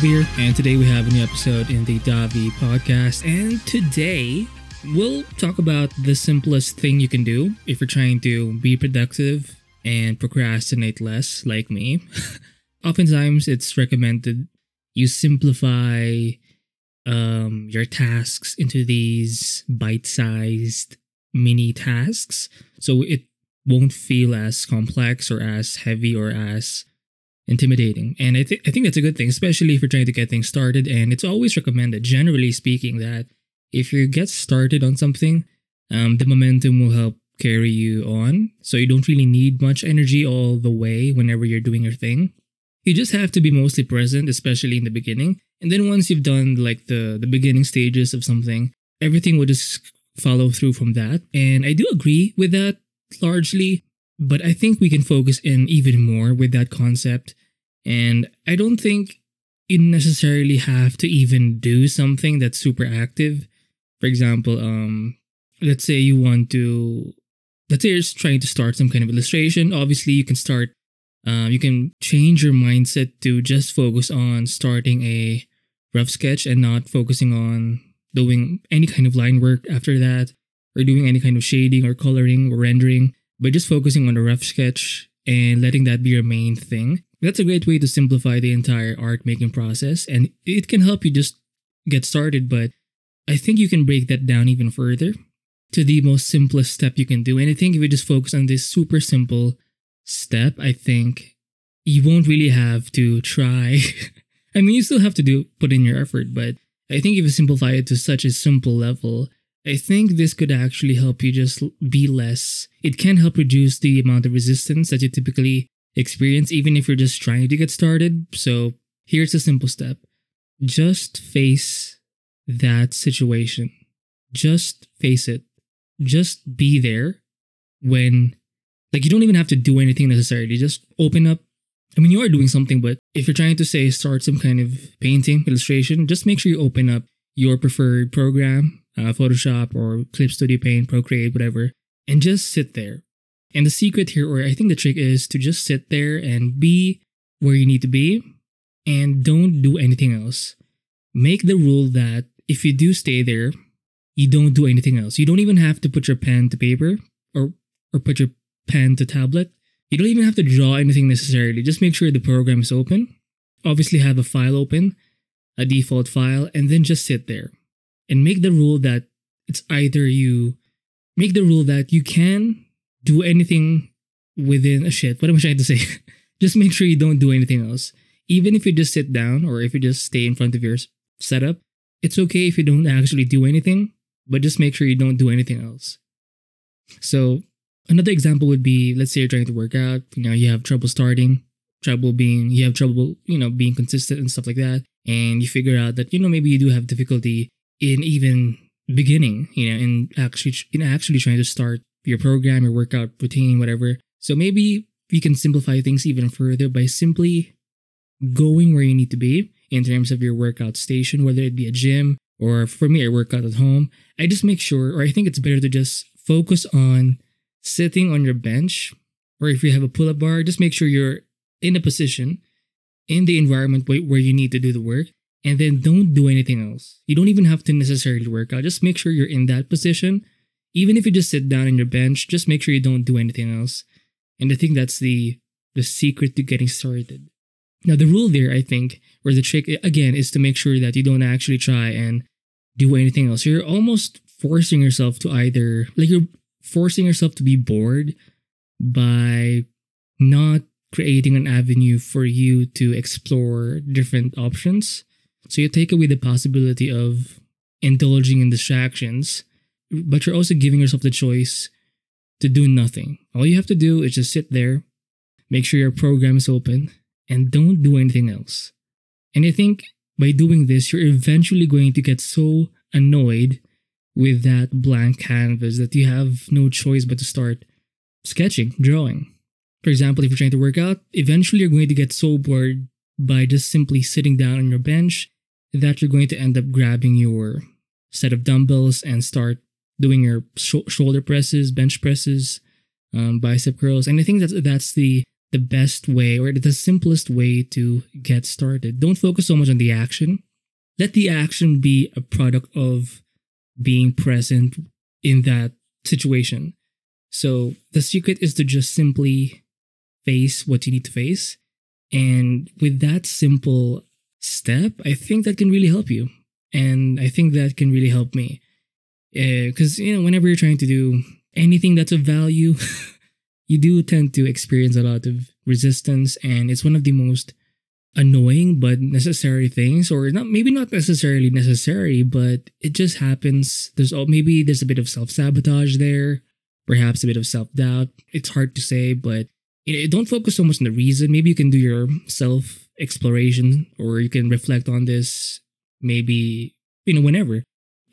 Here, and today we have a new episode in the Davi podcast. And today we'll talk about the simplest thing you can do if you're trying to be productive and procrastinate less, like me. Oftentimes, it's recommended you simplify um, your tasks into these bite-sized mini tasks, so it won't feel as complex or as heavy or as intimidating. And I, th- I think that's a good thing, especially if you're trying to get things started. And it's always recommended, generally speaking, that if you get started on something, um, the momentum will help carry you on. So you don't really need much energy all the way whenever you're doing your thing. You just have to be mostly present, especially in the beginning. And then once you've done like the, the beginning stages of something, everything will just follow through from that. And I do agree with that largely, but I think we can focus in even more with that concept. And I don't think you necessarily have to even do something that's super active. For example, um, let's say you want to, let's say you're trying to start some kind of illustration. Obviously, you can start, uh, you can change your mindset to just focus on starting a rough sketch and not focusing on doing any kind of line work after that or doing any kind of shading or coloring or rendering, but just focusing on a rough sketch and letting that be your main thing. That's a great way to simplify the entire art making process and it can help you just get started, but I think you can break that down even further to the most simplest step you can do. And I think if you just focus on this super simple step, I think you won't really have to try. I mean, you still have to do put in your effort, but I think if you simplify it to such a simple level, I think this could actually help you just be less. It can help reduce the amount of resistance that you typically experience, even if you're just trying to get started. So here's a simple step just face that situation. Just face it. Just be there when, like, you don't even have to do anything necessarily. Just open up. I mean, you are doing something, but if you're trying to say start some kind of painting, illustration, just make sure you open up your preferred program uh, Photoshop or Clip Studio Paint, Procreate, whatever, and just sit there. And the secret here, or I think the trick is to just sit there and be where you need to be and don't do anything else. Make the rule that if you do stay there, you don't do anything else. You don't even have to put your pen to paper or, or put your pen to tablet. You don't even have to draw anything necessarily. Just make sure the program is open. Obviously, have a file open, a default file, and then just sit there and make the rule that it's either you make the rule that you can do anything within a shit. What am I trying to say? just make sure you don't do anything else. Even if you just sit down or if you just stay in front of your setup, it's okay if you don't actually do anything, but just make sure you don't do anything else. So, another example would be let's say you're trying to work out, you know, you have trouble starting, trouble being, you have trouble, you know, being consistent and stuff like that. And you figure out that, you know, maybe you do have difficulty in even beginning, you know, in actually in actually trying to start your program, your workout routine, whatever. So maybe you can simplify things even further by simply going where you need to be in terms of your workout station, whether it be a gym or for me, I work out at home. I just make sure, or I think it's better to just focus on sitting on your bench, or if you have a pull up bar, just make sure you're in a position in the environment where you need to do the work and then don't do anything else. You don't even have to necessarily work out. Just make sure you're in that position. Even if you just sit down on your bench, just make sure you don't do anything else. And I think that's the the secret to getting started. Now the rule there, I think, or the trick again, is to make sure that you don't actually try and do anything else. You're almost forcing yourself to either like you're forcing yourself to be bored by not creating an avenue for you to explore different options so you take away the possibility of indulging in distractions, but you're also giving yourself the choice to do nothing. All you have to do is just sit there, make sure your program is open, and don't do anything else. And I think by doing this, you're eventually going to get so annoyed with that blank canvas that you have no choice but to start sketching, drawing. For example, if you're trying to work out, eventually you're going to get so bored by just simply sitting down on your bench that you're going to end up grabbing your set of dumbbells and start doing your sh- shoulder presses, bench presses, um, bicep curls, and I think that's that's the the best way or the simplest way to get started. Don't focus so much on the action. Let the action be a product of being present in that situation. So the secret is to just simply face what you need to face. And with that simple step, I think that can really help you. And I think that can really help me. Because, uh, you know, whenever you're trying to do anything that's of value, you do tend to experience a lot of resistance. And it's one of the most annoying but necessary things or not maybe not necessarily necessary but it just happens there's maybe there's a bit of self-sabotage there perhaps a bit of self-doubt it's hard to say but you know, don't focus so much on the reason maybe you can do your self exploration or you can reflect on this maybe you know whenever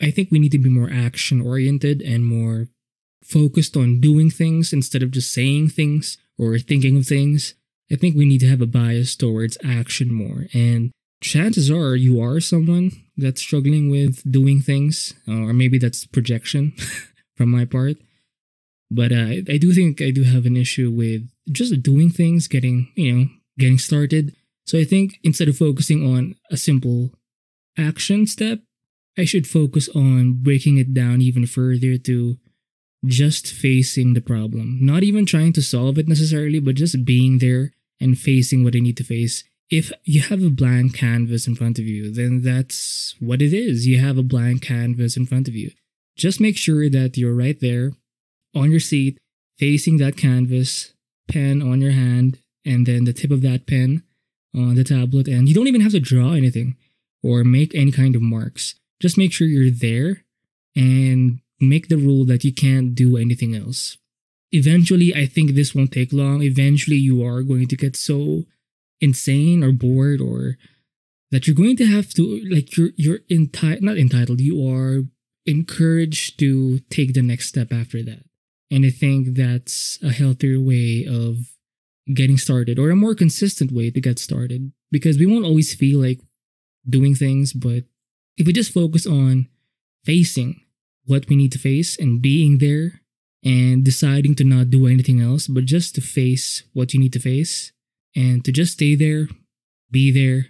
i think we need to be more action oriented and more focused on doing things instead of just saying things or thinking of things I think we need to have a bias towards action more. And chances are you are someone that's struggling with doing things, uh, or maybe that's projection from my part. But uh, I do think I do have an issue with just doing things, getting, you know, getting started. So I think instead of focusing on a simple action step, I should focus on breaking it down even further to just facing the problem. Not even trying to solve it necessarily, but just being there and facing what I need to face. If you have a blank canvas in front of you, then that's what it is. You have a blank canvas in front of you. Just make sure that you're right there on your seat, facing that canvas, pen on your hand, and then the tip of that pen on the tablet. And you don't even have to draw anything or make any kind of marks. Just make sure you're there and make the rule that you can't do anything else eventually i think this won't take long eventually you are going to get so insane or bored or that you're going to have to like you're you're entitled not entitled you are encouraged to take the next step after that and i think that's a healthier way of getting started or a more consistent way to get started because we won't always feel like doing things but if we just focus on facing what we need to face and being there and deciding to not do anything else, but just to face what you need to face and to just stay there, be there,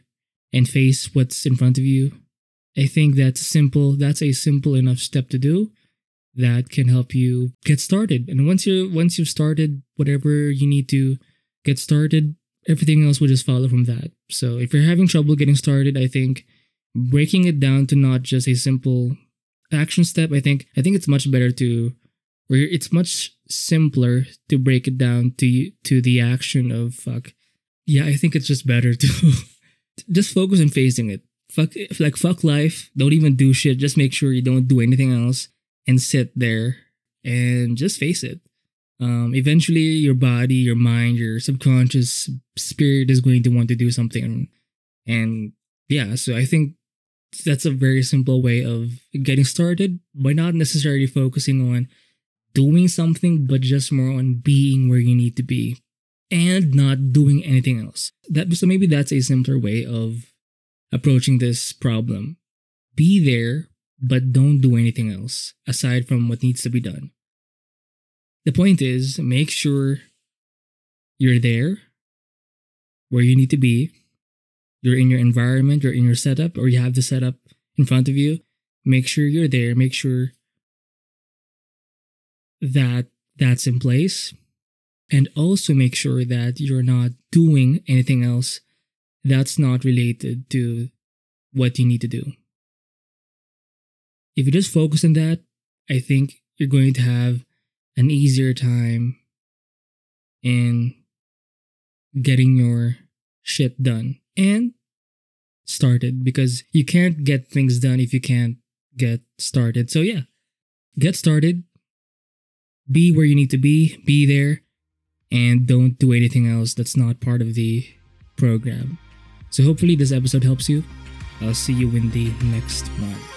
and face what's in front of you. I think that's simple. That's a simple enough step to do that can help you get started. And once you once you've started whatever you need to get started, everything else will just follow from that. So if you're having trouble getting started, I think breaking it down to not just a simple action step, I think I think it's much better to where it's much simpler to break it down to to the action of fuck. Yeah, I think it's just better to just focus on facing it. Fuck like fuck life. Don't even do shit. Just make sure you don't do anything else and sit there and just face it. Um, eventually, your body, your mind, your subconscious spirit is going to want to do something, and yeah. So I think that's a very simple way of getting started by not necessarily focusing on doing something, but just more on being where you need to be and not doing anything else. That so maybe that's a simpler way of approaching this problem. Be there, but don't do anything else aside from what needs to be done. The point is, make sure you're there where you need to be. You're in your environment, you're in your setup, or you have the setup in front of you. Make sure you're there. Make sure that that's in place and also make sure that you're not doing anything else that's not related to what you need to do. If you just focus on that, I think you're going to have an easier time in getting your shit done and started because you can't get things done if you can't get started. So, yeah, get started, be where you need to be, be there, and don't do anything else that's not part of the program. So hopefully this episode helps you. I'll see you in the next one.